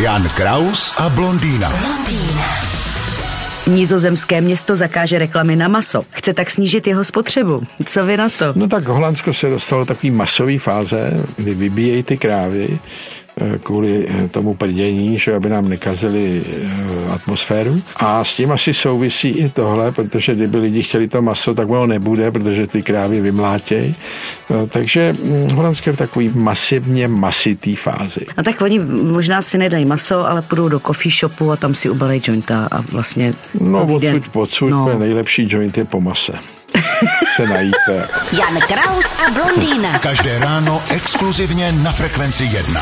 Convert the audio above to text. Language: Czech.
Jan Kraus a blondýna. Nizozemské město zakáže reklamy na maso. Chce tak snížit jeho spotřebu. Co vy na to? No tak Holandsko se dostalo do takové masové fáze, kdy vybíjejí ty krávy, kvůli eh, tomu prdění, že aby nám nekazili eh, atmosféru. A s tím asi souvisí i tohle, protože kdyby lidi chtěli to maso, tak ono nebude, protože ty krávy vymlátějí. No, takže hm, Holandské je v takový masivně masitý fázi. A tak oni možná si nedají maso, ale půjdou do coffee shopu a tam si ubalejí jointa a vlastně... No odsud, odsud no. nejlepší joint je po mase se najíte. Jan Kraus a blondýna. Každé ráno exkluzivně na Frekvenci 1.